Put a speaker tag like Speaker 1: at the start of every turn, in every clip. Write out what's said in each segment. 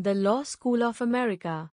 Speaker 1: The Law School of America.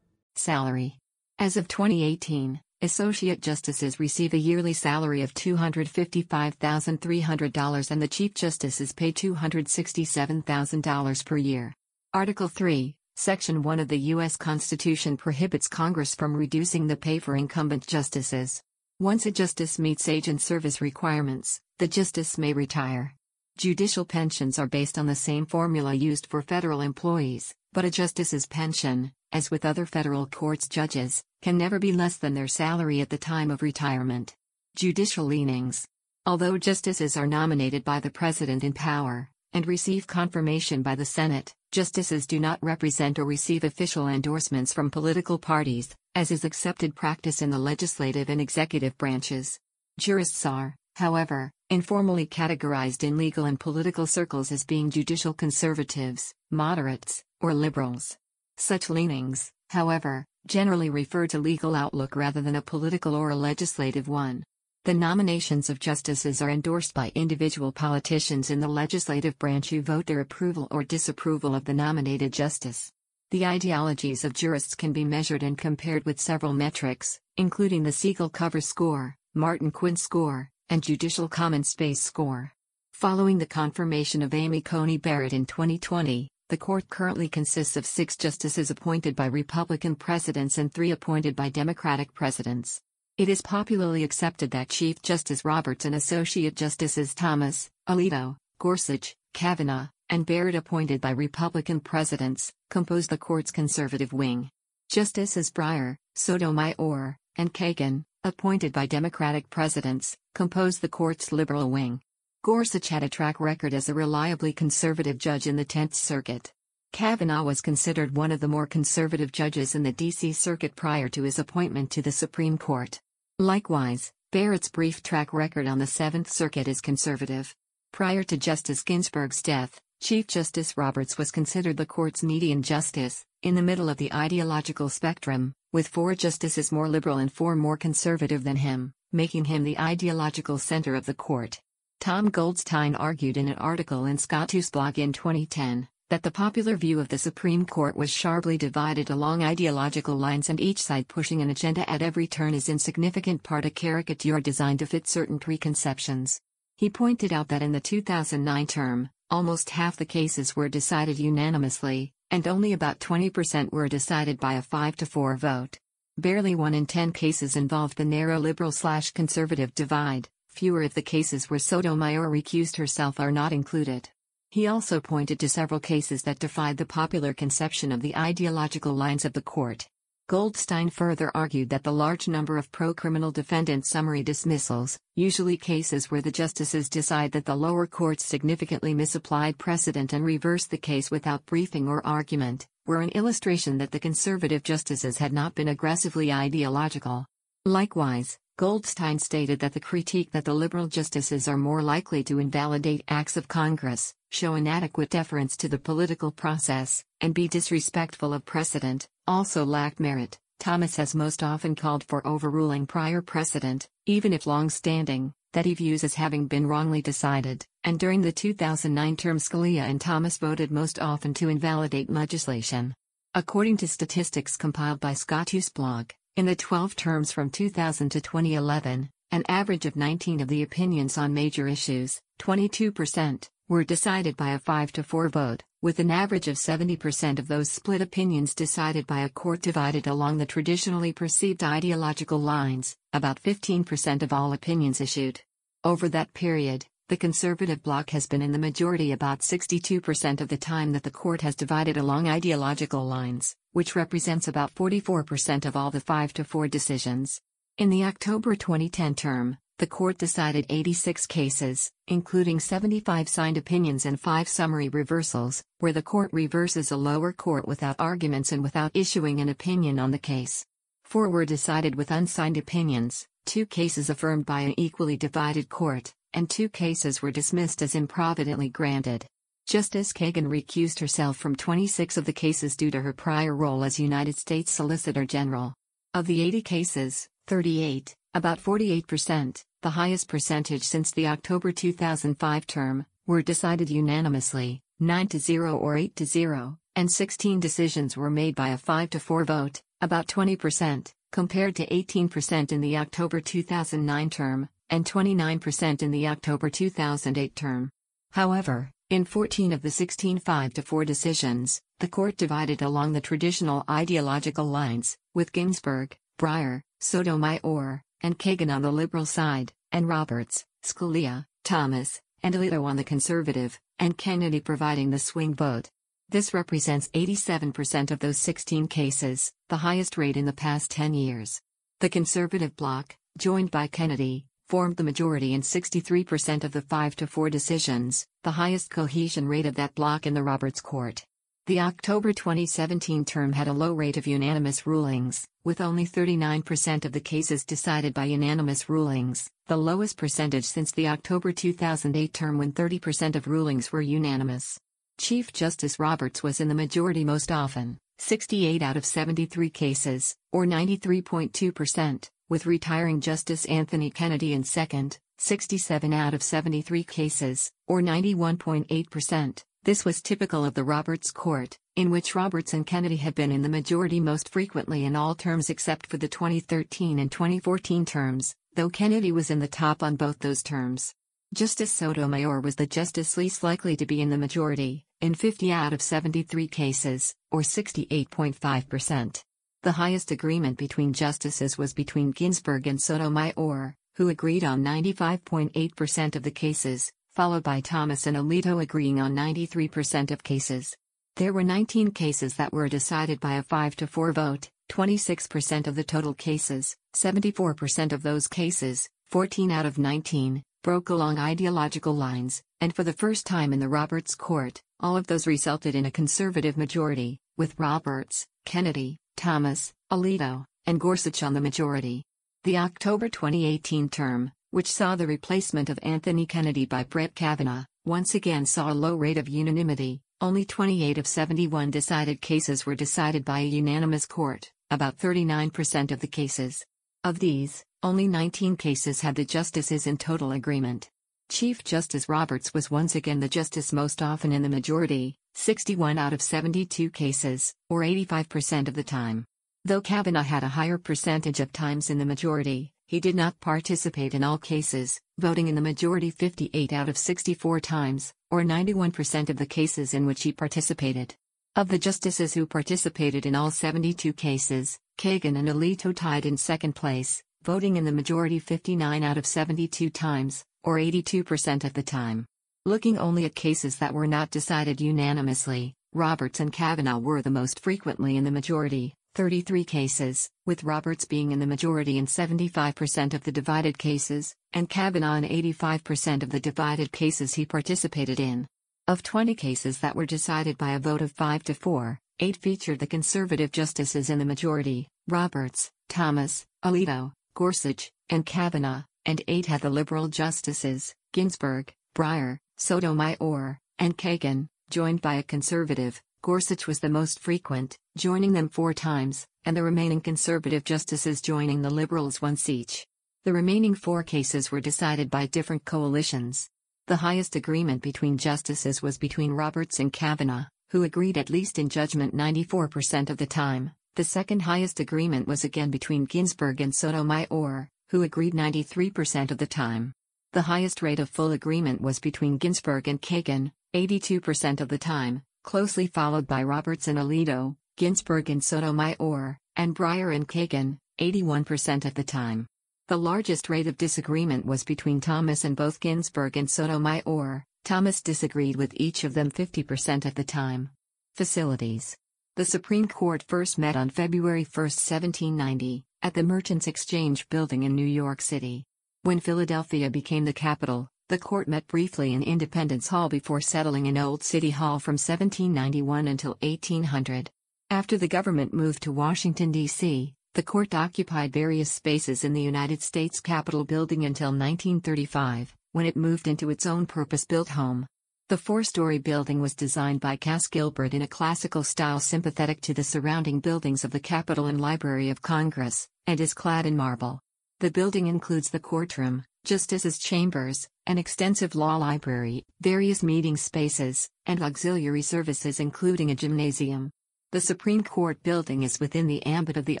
Speaker 2: Salary. As of 2018, Associate Justices receive a yearly salary of $255,300 and the Chief Justice is paid $267,000 per year. Article 3, Section 1 of the U.S. Constitution prohibits Congress from reducing the pay for incumbent justices. Once a justice meets age and service requirements, the justice may retire. Judicial pensions are based on the same formula used for federal employees, but a justice's pension, as with other federal courts judges, can never be less than their salary at the time of retirement. Judicial leanings. Although justices are nominated by the president in power, and receive confirmation by the Senate, justices do not represent or receive official endorsements from political parties, as is accepted practice in the legislative and executive branches. Jurists are, however, informally categorized in legal and political circles as being judicial conservatives, moderates, or liberals. Such leanings, however, generally refer to legal outlook rather than a political or a legislative one. The nominations of justices are endorsed by individual politicians in the legislative branch who vote their approval or disapproval of the nominated justice. The ideologies of jurists can be measured and compared with several metrics, including the Segal cover score, Martin Quinn score, and Judicial Common Space score. Following the confirmation of Amy Coney Barrett in 2020, the court currently consists of six justices appointed by Republican presidents and three appointed by Democratic presidents. It is popularly accepted that Chief Justice Roberts and Associate Justices Thomas, Alito, Gorsuch, Kavanaugh, and Barrett appointed by Republican presidents, compose the court's conservative wing. Justices Breyer, Sotomayor, and Kagan, appointed by Democratic presidents, composed the court's liberal wing. Gorsuch had a track record as a reliably conservative judge in the Tenth Circuit. Kavanaugh was considered one of the more conservative judges in the D.C. Circuit prior to his appointment to the Supreme Court. Likewise, Barrett's brief track record on the Seventh Circuit is conservative. Prior to Justice Ginsburg's death, Chief Justice Roberts was considered the court's median justice, in the middle of the ideological spectrum, with four justices more liberal and four more conservative than him, making him the ideological center of the court. Tom Goldstein argued in an article in SCOTUS blog in 2010 that the popular view of the Supreme Court was sharply divided along ideological lines and each side pushing an agenda at every turn is in significant part a caricature designed to fit certain preconceptions. He pointed out that in the 2009 term, almost half the cases were decided unanimously, and only about 20% were decided by a 5 to 4 vote. Barely 1 in 10 cases involved the narrow liberal slash conservative divide, fewer of the cases where Sotomayor recused herself are not included. He also pointed to several cases that defied the popular conception of the ideological lines of the court. Goldstein further argued that the large number of pro criminal defendant summary dismissals, usually cases where the justices decide that the lower courts significantly misapplied precedent and reverse the case without briefing or argument, were an illustration that the conservative justices had not been aggressively ideological. Likewise, Goldstein stated that the critique that the liberal justices are more likely to invalidate acts of Congress, show inadequate deference to the political process, and be disrespectful of precedent, also lacked merit. Thomas has most often called for overruling prior precedent, even if long standing, that he views as having been wrongly decided, and during the 2009 term, Scalia and Thomas voted most often to invalidate legislation. According to statistics compiled by SCOTUS blog, in the 12 terms from 2000 to 2011, an average of 19 of the opinions on major issues, 22%, were decided by a 5 to 4 vote, with an average of 70% of those split opinions decided by a court divided along the traditionally perceived ideological lines, about 15% of all opinions issued. Over that period, the conservative bloc has been in the majority about 62% of the time that the court has divided along ideological lines, which represents about 44% of all the 5 to 4 decisions. In the October 2010 term, The court decided 86 cases, including 75 signed opinions and 5 summary reversals, where the court reverses a lower court without arguments and without issuing an opinion on the case. Four were decided with unsigned opinions, two cases affirmed by an equally divided court, and two cases were dismissed as improvidently granted. Justice Kagan recused herself from 26 of the cases due to her prior role as United States Solicitor General. Of the 80 cases, 38, about 48%, the highest percentage since the October 2005 term, were decided unanimously, 9 to 0 or 8 to 0, and 16 decisions were made by a 5 to 4 vote, about 20%, compared to 18% in the October 2009 term, and 29% in the October 2008 term. However, in 14 of the 16 5 to 4 decisions, the court divided along the traditional ideological lines, with Ginsburg, Breyer, Sotomayor, and Kagan on the liberal side, and Roberts, Scalia, Thomas, and Alito on the conservative, and Kennedy providing the swing vote. This represents 87% of those 16 cases, the highest rate in the past 10 years. The conservative bloc, joined by Kennedy, formed the majority in 63% of the 5 to 4 decisions, the highest cohesion rate of that bloc in the Roberts Court. The October 2017 term had a low rate of unanimous rulings, with only 39% of the cases decided by unanimous rulings, the lowest percentage since the October 2008 term when 30% of rulings were unanimous. Chief Justice Roberts was in the majority most often, 68 out of 73 cases, or 93.2%, with retiring Justice Anthony Kennedy in second, 67 out of 73 cases, or 91.8%. This was typical of the Roberts Court, in which Roberts and Kennedy had been in the majority most frequently in all terms except for the 2013 and 2014 terms, though Kennedy was in the top on both those terms. Justice Sotomayor was the justice least likely to be in the majority, in 50 out of 73 cases, or 68.5%. The highest agreement between justices was between Ginsburg and Sotomayor, who agreed on 95.8% of the cases, followed by Thomas and Alito agreeing on 93% of cases. There were 19 cases that were decided by a 5 to 4 vote, 26% of the total cases, 74% of those cases, 14 out of 19, broke along ideological lines, and for the first time in the Roberts Court, all of those resulted in a conservative majority, with Roberts, Kennedy, Thomas, Alito, and Gorsuch on the majority. The October 2018 term, which saw the replacement of Anthony Kennedy by Brett Kavanaugh, once again saw a low rate of unanimity. Only 28 of 71 decided cases were decided by a unanimous court, about 39% of the cases. Of these, only 19 cases had the justices in total agreement. Chief Justice Roberts was once again the justice most often in the majority, 61 out of 72 cases, or 85% of the time. Though Kavanaugh had a higher percentage of times in the majority, he did not participate in all cases, voting in the majority 58 out of 64 times, or 91% of the cases in which he participated. Of the justices who participated in all 72 cases, Kagan and Alito tied in second place, voting in the majority 59 out of 72 times, or 82% of the time. Looking only at cases that were not decided unanimously, Roberts and Kavanaugh were the most frequently in the majority, 33 cases, with Roberts being in the majority in 75% of the divided cases, and Kavanaugh in 85% of the divided cases he participated in. Of 20 cases that were decided by a vote of 5 to 4, 8 featured the conservative justices in the majority Roberts, Thomas, Alito, Gorsuch, and Kavanaugh, and 8 had the liberal justices Ginsburg, Breyer, Sotomayor, and Kagan, joined by a conservative, Gorsuch was the most frequent, joining them four times, and the remaining conservative justices joining the liberals once each. The remaining four cases were decided by different coalitions. The highest agreement between justices was between Roberts and Kavanaugh, who agreed at least in judgment 94% of the time. The second highest agreement was again between Ginsburg and Sotomayor, who agreed 93% of the time. The highest rate of full agreement was between Ginsburg and Kagan, 82% of the time, closely followed by Roberts and Alito, Ginsburg and Sotomayor, and Breyer and Kagan, 81% of the time. The largest rate of disagreement was between Thomas and both Ginsburg and Sotomayor. Thomas disagreed with each of them 50% of the time. Facilities The Supreme Court first met on February 1, 1790, at the Merchants Exchange Building in New York City. When Philadelphia became the capital, the court met briefly in Independence Hall before settling in Old City Hall from 1791 until 1800. After the government moved to Washington, D.C., the court occupied various spaces in the United States Capitol building until 1935, when it moved into its own purpose built home. The four story building was designed by Cass Gilbert in a classical style sympathetic to the surrounding buildings of the Capitol and Library of Congress, and is clad in marble. The building includes the courtroom, justices' chambers, an extensive law library, various meeting spaces, and auxiliary services, including a gymnasium. The Supreme Court building is within the ambit of the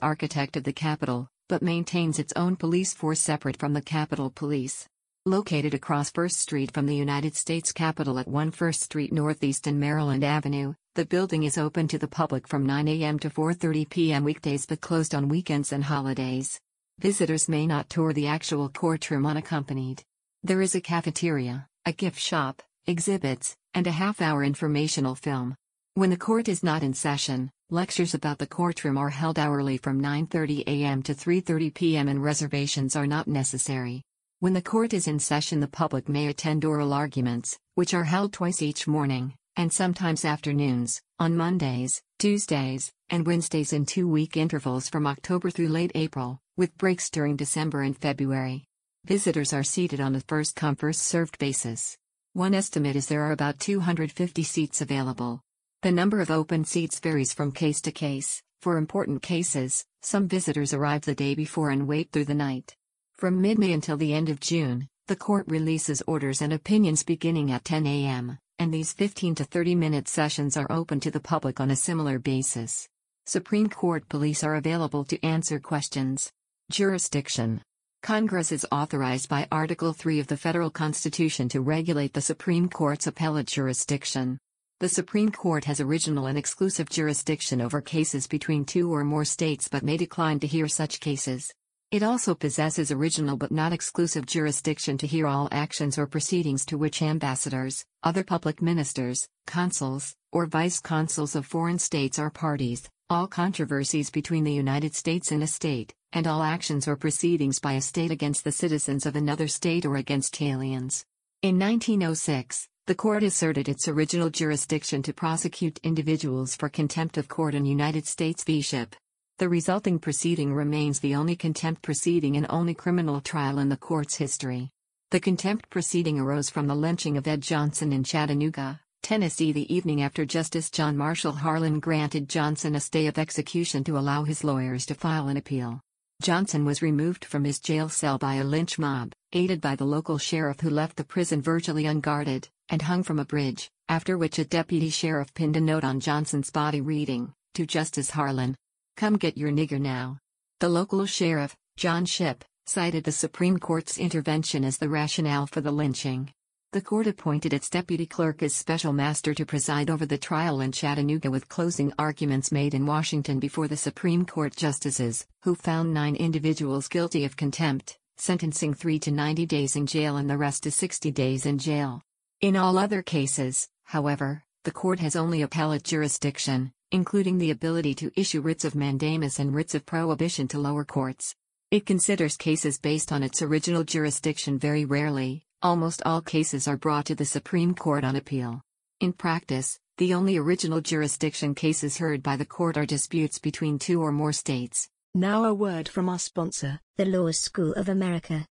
Speaker 2: architect of the Capitol, but maintains its own police force separate from the Capitol Police. Located across First Street from the United States Capitol at 1 First Street Northeast and Maryland Avenue, the building is open to the public from 9 a.m. to 4:30 p.m. weekdays but closed on weekends and holidays. Visitors may not tour the actual courtroom unaccompanied. There is a cafeteria, a gift shop, exhibits, and a half-hour informational film. When the court is not in session, lectures about the courtroom are held hourly from 9:30 a.m. to 3:30 p.m. and reservations are not necessary. When the court is in session, the public may attend oral arguments, which are held twice each morning, and sometimes afternoons, on Mondays, Tuesdays, and Wednesdays in two week intervals from October through late April, with breaks during December and February. Visitors are seated on a first come first served basis. One estimate is there are about 250 seats available. The number of open seats varies from case to case. For important cases, some visitors arrive the day before and wait through the night. From mid-May until the end of June, the court releases orders and opinions beginning at 10 a.m., and these 15 to 30 minute sessions are open to the public on a similar basis. Supreme Court police are available to answer questions. Jurisdiction Congress is authorized by Article 3 of the Federal Constitution to regulate the Supreme Court's appellate jurisdiction. The Supreme Court has original and exclusive jurisdiction over cases between two or more states but may decline to hear such cases. It also possesses original but not exclusive jurisdiction to hear all actions or proceedings to which ambassadors, other public ministers, consuls, or vice consuls of foreign states are parties, all controversies between the United States and a state, and all actions or proceedings by a state against the citizens of another state or against aliens. In 1906, the court asserted its original jurisdiction to prosecute individuals for contempt of court in United States v. Shipp. The resulting proceeding remains the only contempt proceeding and only criminal trial in the court's history. The contempt proceeding arose from the lynching of Ed Johnson in Chattanooga, Tennessee the evening after Justice John Marshall Harlan granted Johnson a stay of execution to allow his lawyers to file an appeal. Johnson was removed from his jail cell by a lynch mob, aided by the local sheriff who left the prison virtually unguarded, and hung from a bridge, after which a deputy sheriff pinned a note on Johnson's body reading, To Justice Harlan, Come get your nigger now. The local sheriff, John Shipp, cited the Supreme Court's intervention as the rationale for the lynching. The court appointed its deputy clerk as special master to preside over the trial in Chattanooga with closing arguments made in Washington before the Supreme Court justices, who found nine individuals guilty of contempt, sentencing three to 90 days in jail and the rest to 60 days in jail. In all other cases, however, the court has only appellate jurisdiction, including the ability to issue writs of mandamus and writs of prohibition to lower courts. It considers cases based on its original jurisdiction very rarely, almost all cases are brought to the Supreme Court on appeal. In practice, the only original jurisdiction cases heard by the court are disputes between two or more states.
Speaker 1: Now a word from our sponsor,
Speaker 3: the Law School of America.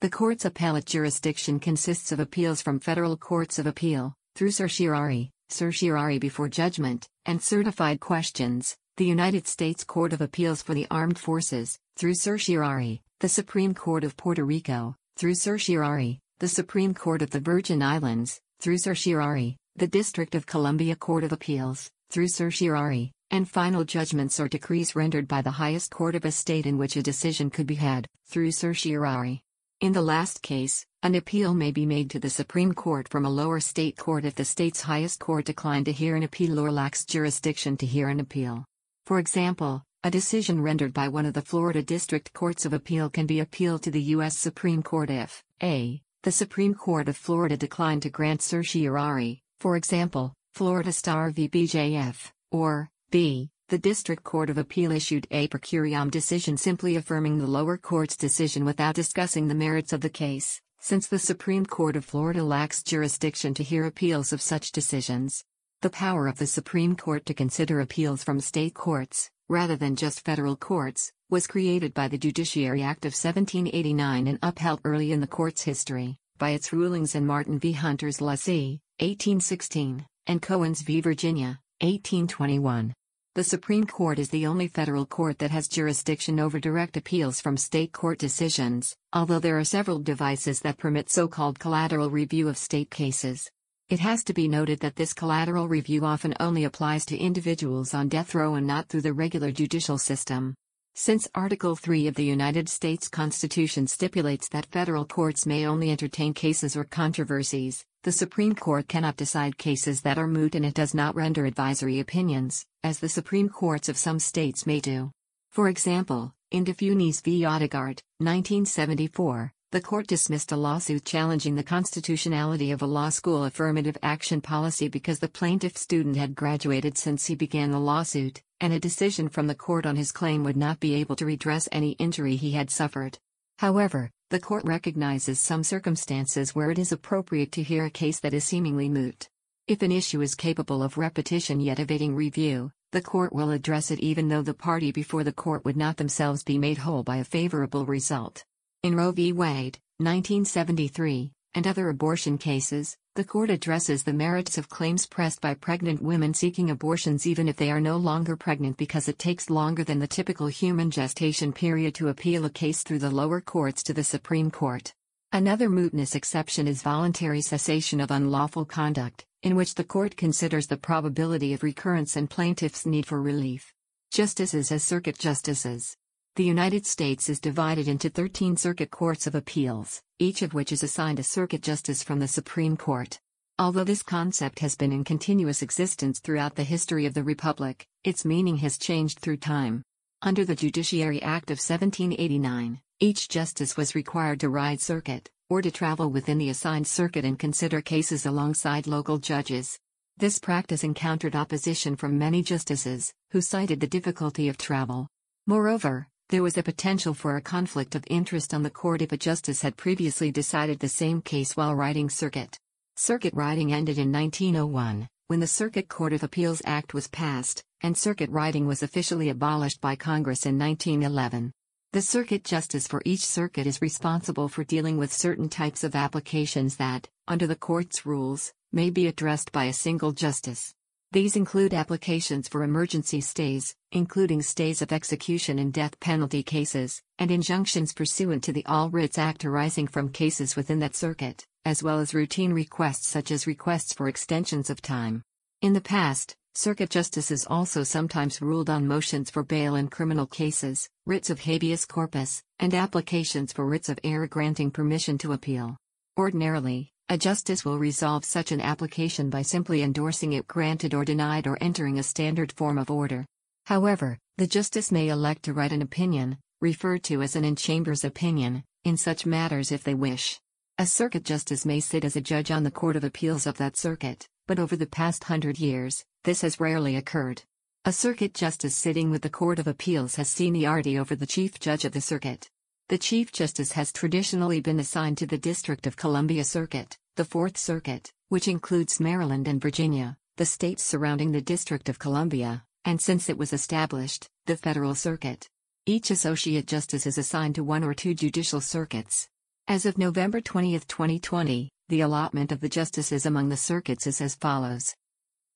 Speaker 2: The court's appellate jurisdiction consists of appeals from federal courts of appeal, through certiorari, certiorari before judgment, and certified questions, the United States Court of Appeals for the Armed Forces, through certiorari, the Supreme Court of Puerto Rico, through certiorari, the Supreme Court of the Virgin Islands, through certiorari, the District of Columbia Court of Appeals, through certiorari, and final judgments or decrees rendered by the highest court of a state in which a decision could be had, through certiorari. In the last case, an appeal may be made to the Supreme Court from a lower state court if the state's highest court declined to hear an appeal or lacks jurisdiction to hear an appeal. For example, a decision rendered by one of the Florida District Courts of Appeal can be appealed to the U.S. Supreme Court if a. The Supreme Court of Florida declined to grant certiorari, for example, Florida Star v. BJF, or b. The District Court of Appeal issued a per curiam decision simply affirming the lower court's decision without discussing the merits of the case, since the Supreme Court of Florida lacks jurisdiction to hear appeals of such decisions. The power of the Supreme Court to consider appeals from state courts, rather than just federal courts, was created by the Judiciary Act of 1789 and upheld early in the court's history, by its rulings in Martin v. Hunter's Lessee, 1816, and Cohens v. Virginia, 1821. The Supreme Court is the only federal court that has jurisdiction over direct appeals from state court decisions, although there are several devices that permit so called collateral review of state cases. It has to be noted that this collateral review often only applies to individuals on death row and not through the regular judicial system. Since Article 3 of the United States Constitution stipulates that federal courts may only entertain cases or controversies, the Supreme Court cannot decide cases that are moot and it does not render advisory opinions, as the Supreme Courts of some states may do. For example, in DeFunis v. Odegaard, 1974, the court dismissed a lawsuit challenging the constitutionality of a law school affirmative action policy because the plaintiff student had graduated since he began the lawsuit, and a decision from the court on his claim would not be able to redress any injury he had suffered. However, the court recognizes some circumstances where it is appropriate to hear a case that is seemingly moot. If an issue is capable of repetition yet evading review, the court will address it even though the party before the court would not themselves be made whole by a favorable result. In Roe v. Wade, 1973, and other abortion cases, the court addresses the merits of claims pressed by pregnant women seeking abortions even if they are no longer pregnant because it takes longer than the typical human gestation period to appeal a case through the lower courts to the Supreme Court. Another mootness exception is voluntary cessation of unlawful conduct, in which the court considers the probability of recurrence and plaintiff's need for relief. Justices as circuit justices. The United States is divided into 13 circuit courts of appeals, each of which is assigned a circuit justice from the Supreme Court. Although this concept has been in continuous existence throughout the history of the Republic, its meaning has changed through time. Under the Judiciary Act of 1789, each justice was required to ride circuit, or to travel within the assigned circuit and consider cases alongside local judges. This practice encountered opposition from many justices, who cited the difficulty of travel. Moreover, there was a potential for a conflict of interest on the court if a justice had previously decided the same case while riding circuit. Circuit riding ended in 1901, when the Circuit Court of Appeals Act was passed, and circuit riding was officially abolished by Congress in 1911. The circuit justice for each circuit is responsible for dealing with certain types of applications that, under the court's rules, may be addressed by a single justice. These include applications for emergency stays, including stays of execution in death penalty cases, and injunctions pursuant to the All Writs Act arising from cases within that circuit, as well as routine requests such as requests for extensions of time. In the past, circuit justices also sometimes ruled on motions for bail in criminal cases, writs of habeas corpus, and applications for writs of error granting permission to appeal. Ordinarily, a justice will resolve such an application by simply endorsing it granted or denied or entering a standard form of order. However, the justice may elect to write an opinion, referred to as an in chambers opinion, in such matters if they wish. A circuit justice may sit as a judge on the Court of Appeals of that circuit, but over the past hundred years, this has rarely occurred. A circuit justice sitting with the Court of Appeals has seniority over the chief judge of the circuit. The Chief Justice has traditionally been assigned to the District of Columbia Circuit, the Fourth Circuit, which includes Maryland and Virginia, the states surrounding the District of Columbia, and since it was established, the Federal Circuit. Each Associate Justice is assigned to one or two judicial circuits. As of November 20, 2020, the allotment of the justices among the circuits is as follows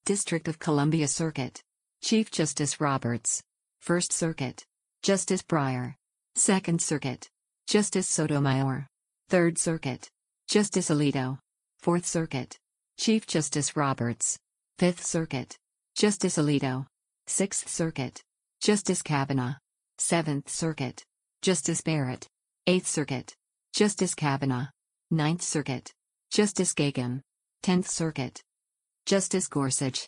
Speaker 2: District of Columbia Circuit. Chief Justice Roberts. First Circuit. Justice Breyer. Second Circuit. Justice Sotomayor. Third Circuit. Justice Alito. Fourth Circuit. Chief Justice Roberts. Fifth Circuit. Justice Alito. Sixth Circuit. Justice Kavanaugh. Seventh Circuit. Justice Barrett. Eighth Circuit. Justice Kavanaugh. Ninth Circuit. Justice Kagan. Tenth Circuit. Justice Gorsuch.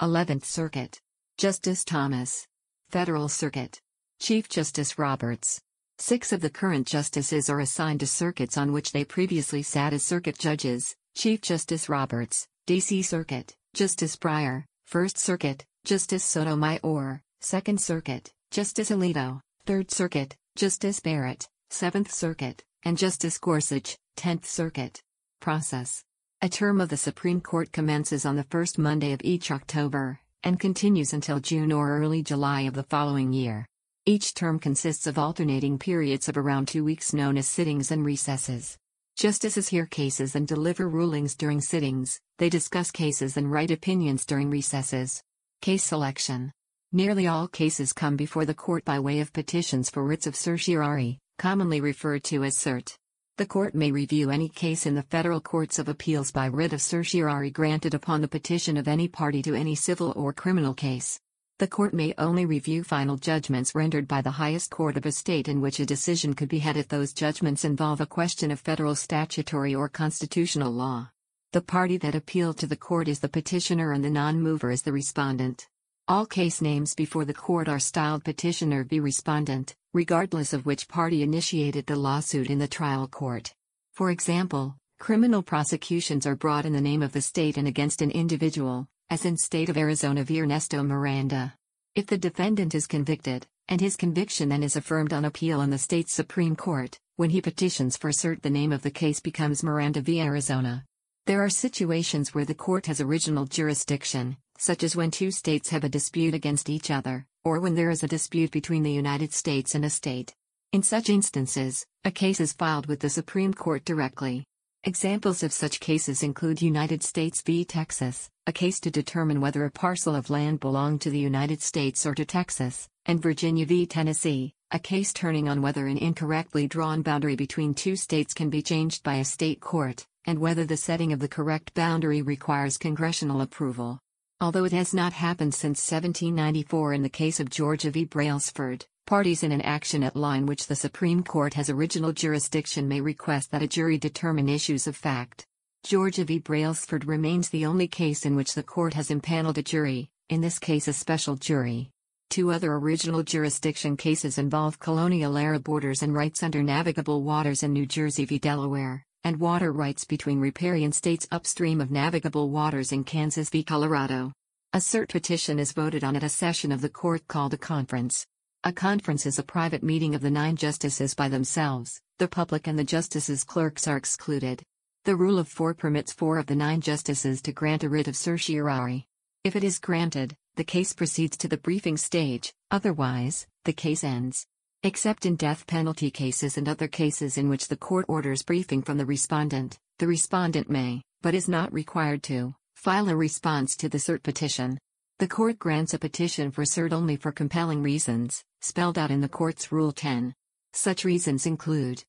Speaker 2: Eleventh Circuit. Justice Thomas. Federal Circuit. Chief Justice Roberts. Six of the current justices are assigned to circuits on which they previously sat as circuit judges Chief Justice Roberts, D.C. Circuit, Justice Breyer, First Circuit, Justice Sotomayor, Second Circuit, Justice Alito, Third Circuit, Justice Barrett, Seventh Circuit, and Justice Gorsuch, Tenth Circuit. Process A term of the Supreme Court commences on the first Monday of each October, and continues until June or early July of the following year. Each term consists of alternating periods of around two weeks known as sittings and recesses. Justices hear cases and deliver rulings during sittings, they discuss cases and write opinions during recesses. Case selection Nearly all cases come before the court by way of petitions for writs of certiorari, commonly referred to as cert. The court may review any case in the federal courts of appeals by writ of certiorari granted upon the petition of any party to any civil or criminal case. The court may only review final judgments rendered by the highest court of a state in which a decision could be had if those judgments involve a question of federal statutory or constitutional law. The party that appealed to the court is the petitioner and the non-mover is the respondent. All case names before the court are styled petitioner v respondent, regardless of which party initiated the lawsuit in the trial court. For example, criminal prosecutions are brought in the name of the state and against an individual, as in State of Arizona v. Ernesto Miranda. If the defendant is convicted, and his conviction then is affirmed on appeal in the state's Supreme Court, when he petitions for cert the name of the case becomes Miranda v. Arizona. There are situations where the court has original jurisdiction, such as when two states have a dispute against each other, or when there is a dispute between the United States and a state. In such instances, a case is filed with the Supreme Court directly. Examples of such cases include United States v. Texas, a case to determine whether a parcel of land belonged to the United States or to Texas, and Virginia v. Tennessee, a case turning on whether an incorrectly drawn boundary between two states can be changed by a state court, and whether the setting of the correct boundary requires congressional approval. Although it has not happened since 1794 in the case of Georgia v. Brailsford, Parties in an action at law in which the Supreme Court has original jurisdiction may request that a jury determine issues of fact. Georgia v. Brailsford remains the only case in which the court has impaneled a jury, in this case a special jury. Two other original jurisdiction cases involve colonial era borders and rights under navigable waters in New Jersey v. Delaware, and water rights between riparian states upstream of navigable waters in Kansas v. Colorado. A cert petition is voted on at a session of the court called a conference. A conference is a private meeting of the nine justices by themselves, the public and the justices' clerks are excluded. The rule of four permits four of the nine justices to grant a writ of certiorari. If it is granted, the case proceeds to the briefing stage, otherwise, the case ends. Except in death penalty cases and other cases in which the court orders briefing from the respondent, the respondent may, but is not required to, file a response to the cert petition. The court grants a petition for cert only for compelling reasons, spelled out in the court's Rule 10. Such reasons include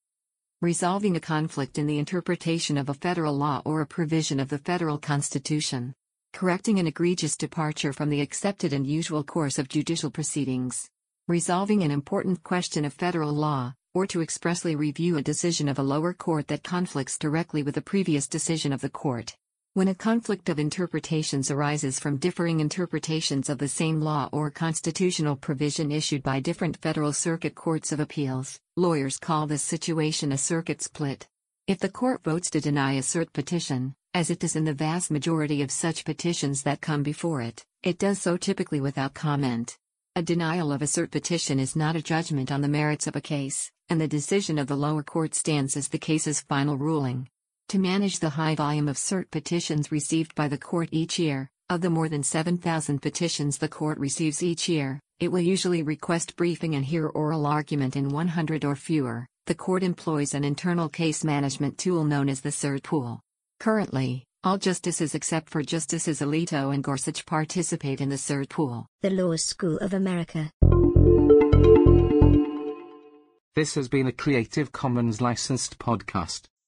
Speaker 2: resolving a conflict in the interpretation of a federal law or a provision of the federal constitution, correcting an egregious departure from the accepted and usual course of judicial proceedings, resolving an important question of federal law, or to expressly review a decision of a lower court that conflicts directly with a previous decision of the court. When a conflict of interpretations arises from differing interpretations of the same law or constitutional provision issued by different federal circuit courts of appeals, lawyers call this situation a circuit split. If the court votes to deny a cert petition, as it does in the vast majority of such petitions that come before it, it does so typically without comment. A denial of a cert petition is not a judgment on the merits of a case, and the decision of the lower court stands as the case's final ruling. To manage the high volume of cert petitions received by the court each year, of the more than 7,000 petitions the court receives each year, it will usually request briefing and hear oral argument in 100 or fewer. The court employs an internal case management tool known as the cert pool. Currently, all justices except for Justices Alito and Gorsuch participate in the cert pool.
Speaker 3: The Law School of America.
Speaker 4: This has been a Creative Commons licensed podcast.